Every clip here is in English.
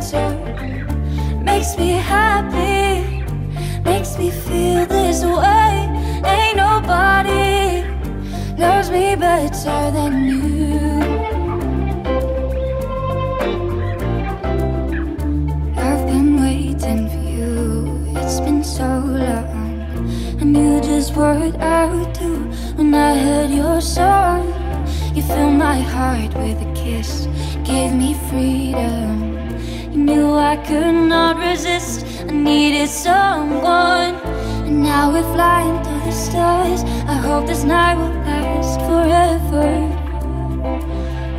Better. Makes me happy. Makes me feel this way. Ain't nobody loves me better than you. I've been waiting for you. It's been so long. I knew just what I would do when I heard your song. You filled my heart with a kiss, gave me freedom. Knew I could not resist. I needed someone. And now we're flying through the stars. I hope this night will last forever.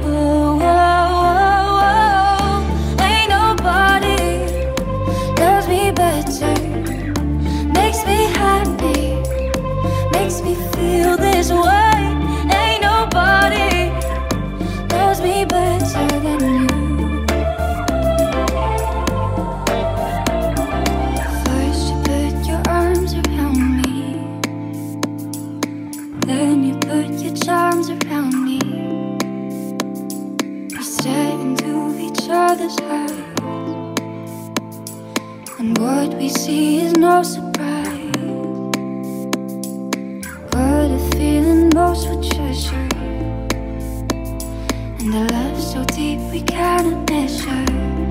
Whoa, whoa, whoa, whoa. Ain't nobody loves me better. Makes me happy. Makes me feel this way. What we see is no surprise. What a feeling most would treasure. And a love so deep we cannot measure.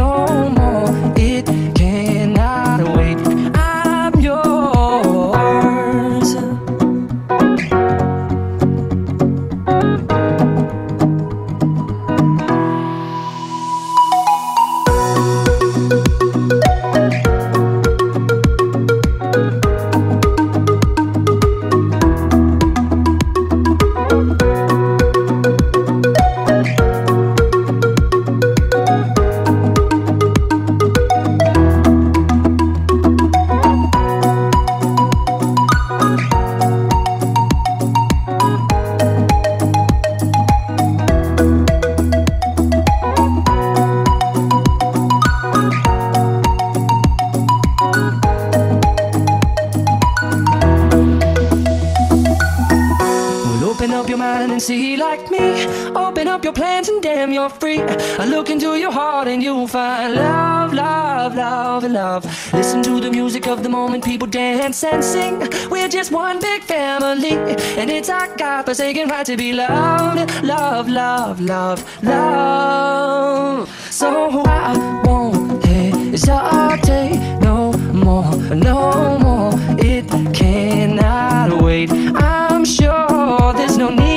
and see like me. Open up your plans and damn, you're free. I look into your heart and you'll find love, love, love, and love. Listen to the music of the moment, people dance and sing. We're just one big family, and it's our God-forsaken right to be loved, love, love, love, love. So I won't hesitate no more, no more. It cannot wait. I'm sure there's no need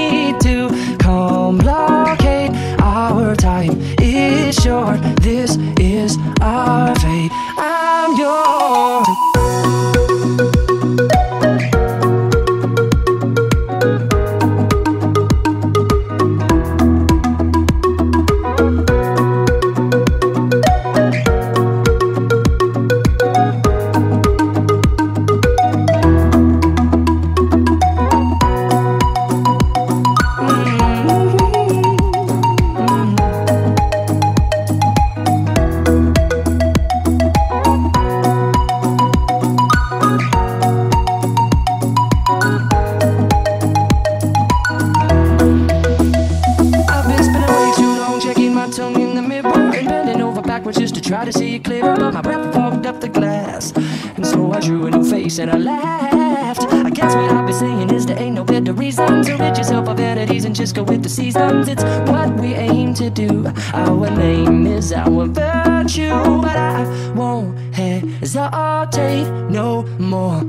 short, this is our fate. I'm yours. it's what we aim to do. Our name is our virtue, but I won't hesitate no more.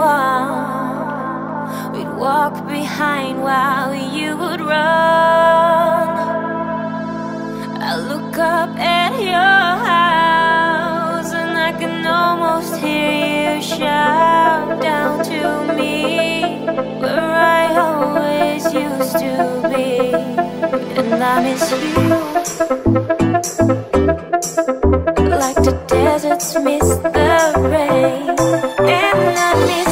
Everyone. We'd walk behind while you would run. I look up at your house and I can almost hear you shout down to me where I always used to be. And I miss you like the deserts miss the rain, and I miss